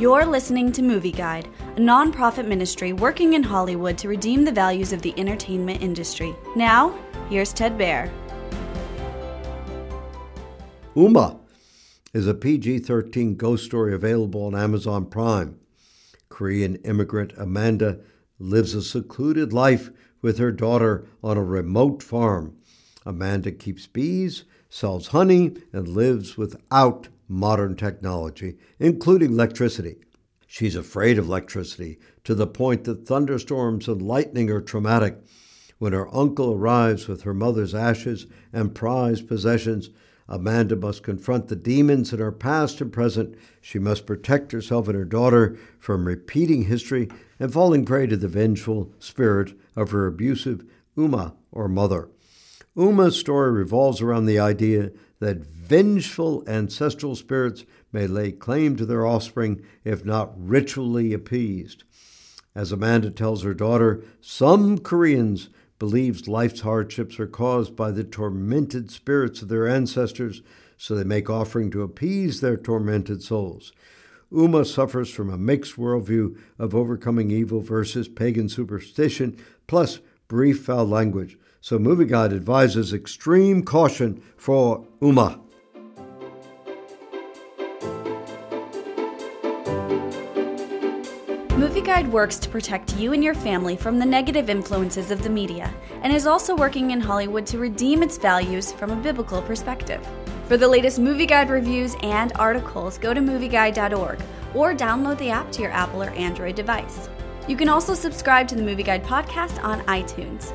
You're listening to Movie Guide, a nonprofit ministry working in Hollywood to redeem the values of the entertainment industry. Now, here's Ted Baehr. Umma is a PG 13 ghost story available on Amazon Prime. Korean immigrant Amanda lives a secluded life with her daughter on a remote farm. Amanda keeps bees, sells honey, and lives without modern technology, including electricity. She's afraid of electricity to the point that thunderstorms and lightning are traumatic. When her uncle arrives with her mother's ashes and prized possessions, Amanda must confront the demons in her past and present. She must protect herself and her daughter from repeating history and falling prey to the vengeful spirit of her abusive Umma or mother. Umma's story revolves around the idea that vengeful ancestral spirits may lay claim to their offspring if not ritually appeased. As Amanda tells her daughter, some Koreans believes life's hardships are caused by the tormented spirits of their ancestors, so they make offering to appease their tormented souls. Umma suffers from a mixed worldview of overcoming evil versus pagan superstition, plus brief foul language. So Movie Guide advises extreme caution for Umma. Movie Guide works to protect you and your family from the negative influences of the media and is also working in Hollywood to redeem its values from a biblical perspective. For the latest Movie Guide reviews and articles, go to movieguide.org or download the app to your Apple or Android device. You can also subscribe to the Movie Guide podcast on iTunes.